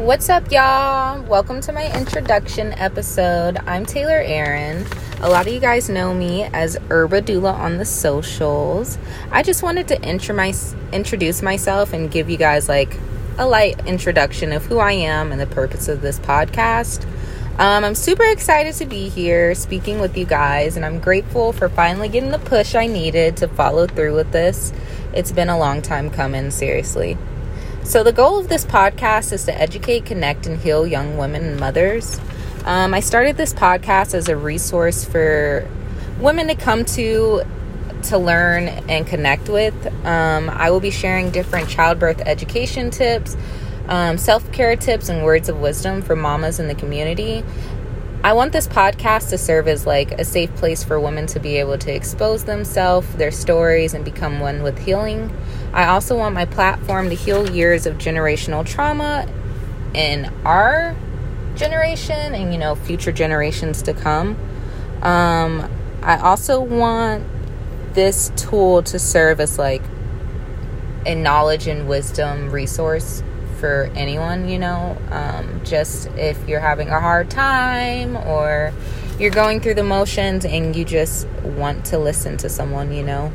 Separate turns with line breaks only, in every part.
What's up, y'all? Welcome to my introduction episode. I'm Taylor Aaron. A lot of you guys know me as Herba Doula on the socials. I just wanted to intro my, introduce myself and give you guys like a light introduction of who I am and the purpose of this podcast. Um, I'm super excited to be here speaking with you guys, and I'm grateful for finally getting the push I needed to follow through with this. It's been a long time coming, seriously. So, the goal of this podcast is to educate, connect, and heal young women and mothers. Um, I started this podcast as a resource for women to come to to learn and connect with. Um, I will be sharing different childbirth education tips, um, self care tips, and words of wisdom for mamas in the community. I want this podcast to serve as like a safe place for women to be able to expose themselves, their stories, and become one with healing. I also want my platform to heal years of generational trauma in our generation and you know future generations to come. Um, I also want this tool to serve as like a knowledge and wisdom resource for anyone, you know. Um, just if you're having a hard time or you're going through the motions and you just want to listen to someone, you know.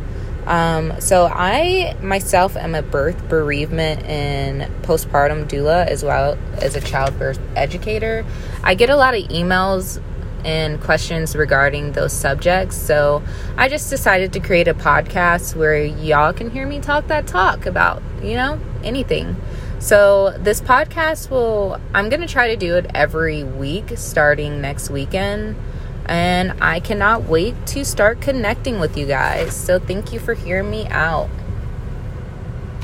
Um, so I myself am a birth, bereavement, and postpartum doula as well as a childbirth educator. I get a lot of emails and questions regarding those subjects. So I just decided to create a podcast where y'all can hear me talk that talk about, you know, anything. So, this podcast will, I'm going to try to do it every week starting next weekend. And I cannot wait to start connecting with you guys. So, thank you for hearing me out.